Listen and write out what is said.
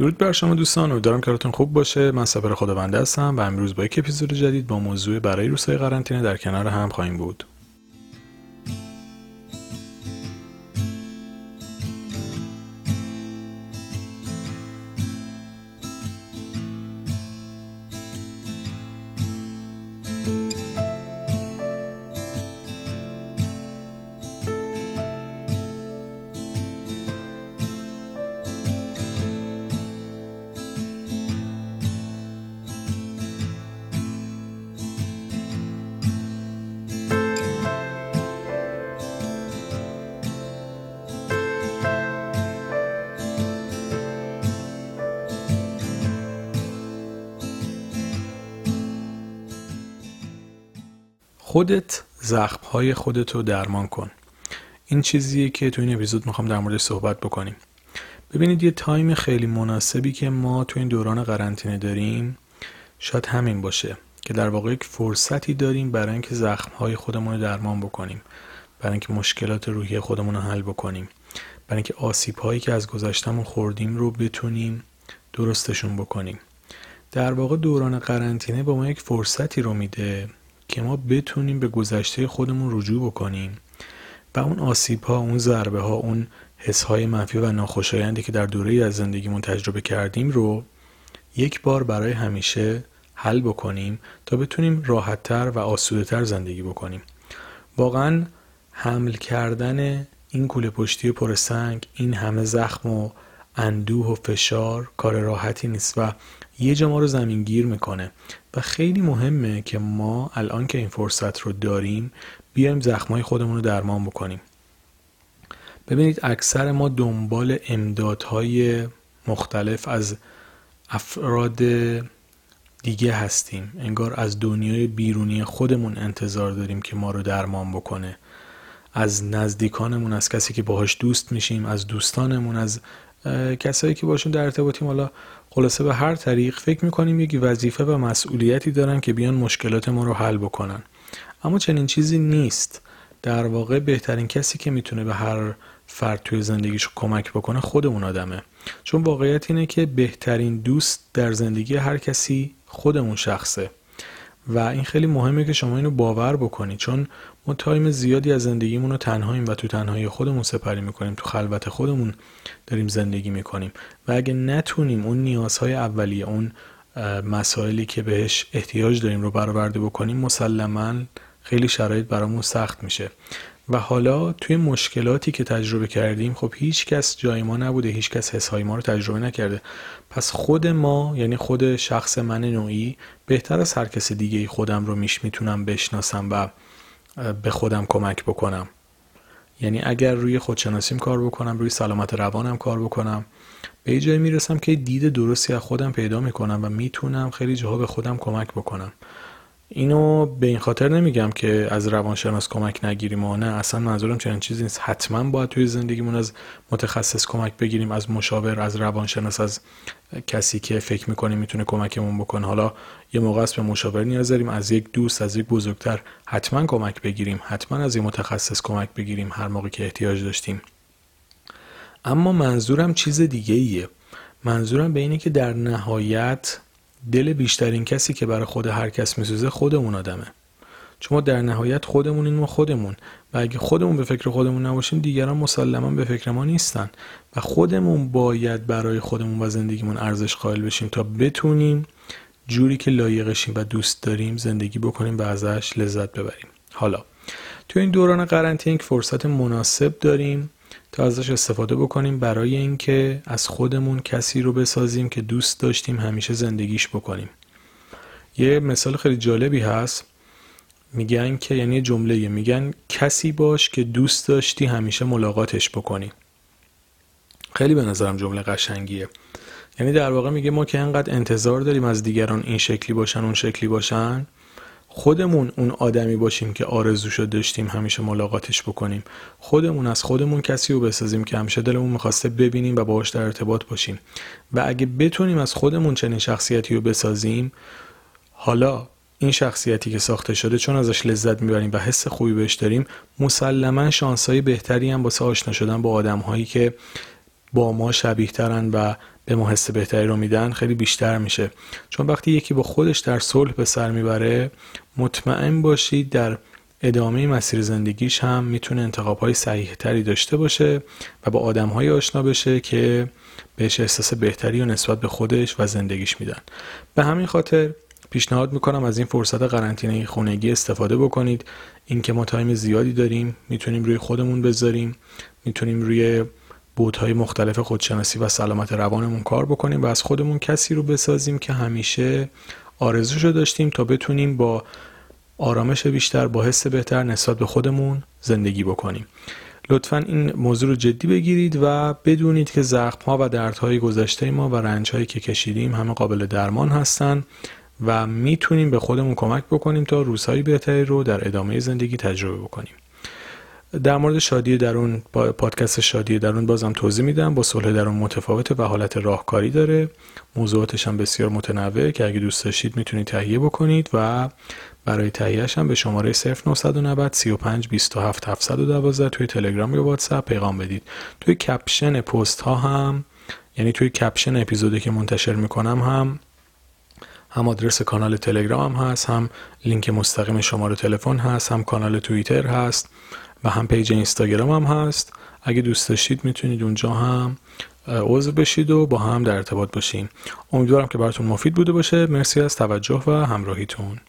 درود بر شما دوستان امیدوارم کارتون خوب باشه. من سپر خداونده هستم و امروز با یک اپیزود جدید با موضوع برای روزهای قرنطینه در کنار هم خواهیم بود. خودت زخم های خودت رو درمان کن. این چیزیه که تو این اپیزود می‌خوام در موردش صحبت بکنیم. ببینید یه تایم خیلی مناسبی که ما تو این دوران قرنطینه داریم شاید همین باشه که در واقع یک فرصتی داریم برای اینکه زخم های خودمون رو درمان بکنیم برای اینکه مشکلات روحی خودمون رو حل بکنیم برای اینکه آسیب هایی که از گذشتمون خوردیم رو بتونیم درستشون بکنیم. در واقع دوران قرنطینه با ما یک فرصتی رو میده که ما بتونیم به گذشته خودمون رجوع بکنیم و اون آسیب ها اون ضربه ها اون حس های منفی و ناخوشایندی که در دوره از زندگیمون تجربه کردیم رو یک بار برای همیشه حل بکنیم تا بتونیم راحتتر و آسودتر زندگی بکنیم. واقعا حمل کردن این کوله پشتی پرسنگ این همه زخم و اندوه و فشار کار راحتی نیست و یه جا ما رو زمین گیر می‌کنه. و خیلی مهمه که ما الان که این فرصت رو داریم بیایم زخمای خودمون رو درمان بکنیم. ببینید اکثر ما دنبال امدادهای مختلف از افراد دیگه هستیم. انگار از دنیای بیرونی خودمون انتظار داریم که ما رو درمان بکنه. از نزدیکانمون از کسی که باهاش دوست میشیم از دوستانمون از کسایی که باشون در ارتباطیم حالا خلاصه به هر طریق فکر می‌کنیم یک وظیفه و مسئولیتی دارن که بیان مشکلات ما رو حل بکنن. اما چنین چیزی نیست. در واقع بهترین کسی که می‌تونه به هر فرد توی زندگیش کمک بکنه خود اون آدمه. چون واقعیت اینه که بهترین دوست در زندگی هر کسی خودمون شخصه. و این خیلی مهمه که شما اینو باور بکنید چون ما تایم زیادی از زندگیمون رو تنهاییم و تو تنهایی خودمون سپری می‌کنیم تو خلوت خودمون داریم زندگی می‌کنیم. و اگه نتونیم اون نیازهای اولیه اون مسائلی که بهش احتیاج داریم رو برآورده بکنیم مسلما خیلی شرایط برامون سخت میشه. و حالا توی مشکلاتی که تجربه کردیم خب هیچ کس جای ما نبوده هیچ کس حسهای ما رو تجربه نکرده. پس خود ما یعنی خود شخص من نوعی بهتر از هر کس دیگه خودم رو میش می‌تونم بشناسم و به خودم کمک بکنم. یعنی اگر روی خودشناسیم کار بکنم روی سلامت روانم کار بکنم. به یه جایی می‌رسم که دید درستی از خودم پیدا می‌کنم و می‌تونم خیلی جاها به خودم کمک بکنم. اینو به این خاطر نمیگم که از روانشناس کمک نگیریم و نه اصلا منظورم چنین چیزی نیست. حتما باید توی زندگیمون از متخصص کمک بگیریم از مشاور از روانشناس از کسی که فکر می‌کنیم می‌تونه کمکمون بکنه. حالا یه موقع است به مشاور نیاز داریم از یک دوست از یک بزرگتر حتما کمک بگیریم. حتما از یک متخصص کمک بگیریم هر موقع که احتیاج داشتیم. اما منظورم چیز دیگه ایه منظورم به اینه که در نهایت دل بیشترین کسی که برای خود هر کس میسوزه خودمون آدمه. چون ما در نهایت خودمون ما خودمون. و اگه خودمون به فکر خودمون نباشیم دیگران مسلما به فکر ما نیستن. و خودمون باید برای خودمون و زندگیمون ارزش قائل بشیم تا بتونیم جوری که لایقشیم و دوست داریم زندگی بکنیم و ازش لذت ببریم. حالا تو این دوران قرنطینه یک فرصت مناسب داریم. تا ازش استفاده بکنیم برای اینکه از خودمون کسی رو بسازیم که دوست داشتیم همیشه زندگیش بکنیم. یه مثال خیلی جالبی هست. میگن که یعنی جمله میگن کسی باش که دوست داشتی همیشه ملاقاتش بکنی. خیلی به نظرم جمله قشنگیه. یعنی در واقع میگه ما که انقدر انتظار داریم از دیگران این شکلی باشن اون شکلی باشن خودمون اون آدمی باشیم که آرزوشو داشتیم همیشه ملاقاتش بکنیم. خودمون از خودمون کسی رو بسازیم که همیشه دلمون می‌خواسته ببینیم و باهاش در ارتباط باشیم. و اگه بتونیم از خودمون چنین شخصیتی رو بسازیم حالا این شخصیتی که ساخته شده چون ازش لذت می‌بریم و حس خوبی بهش داریم مسلما شانسایی بهتری هم واسه آشنا شدن با آدم هایی که با ما شبیه ترن و به ما حس بهتری رو میدن خیلی بیشتر میشه. چون وقتی یکی با خودش در صلح به سر می‌بره مطمئن باشید در ادامه مسیر زندگیش هم می‌تونه انتخاب های صحیح تری داشته باشه و با آدم های آشنا بشه که بهش احساس بهتری و نسبت به خودش و زندگیش میدن. به همین خاطر پیشنهاد می‌کنم از این فرصت قرنطینه خونگی استفاده بکنید. اینکه ما تایم زیادی داریم می‌تونیم روی خودمون بذاریم می‌تونیم روی بودهای مختلف خودشناسی و سلامت روانمون کار بکنیم و از خودمون کسی رو بسازیم که همیشه آرزوشو داشتیم تا بتونیم با آرامش بیشتر با حس بهتر نسبت به خودمون زندگی بکنیم. لطفا این موضوع رو جدی بگیرید و بدونید که زخم ها و دردهای گذشته ما و رنج هایی که کشیدیم همه قابل درمان هستن و می‌تونیم به خودمون کمک بکنیم تا روزهای بهتری رو در ادامه زندگی تجربه بکنیم. در مورد شادی درون پادکست شادی درون بازم توضیح میدم. با صلح درون متفاوت و حالت راهکاری داره. موضوعاتش هم بسیار متنوع که اگه دوست داشتید می‌تونید تهیه بکنید و برای تهیهش هم به شماره 0990 35 27 712 توی تلگرام یا واتساپ پیغام بدید. توی caption پست ها هم یعنی توی caption اپیزودی که منتشر می‌کنم هم هم آدرس کانال تلگرام هست هم لینک مستقیم شماره تلفن هست هم کانال توییتر هست. و هم page اینستاگرام هم هست. اگه دوست داشتید می‌تونید اونجا هم عضو بشید و با هم در ارتباط باشیم. امیدوارم که براتون مفید بوده باشه. مرسی از توجه و همراهیتون.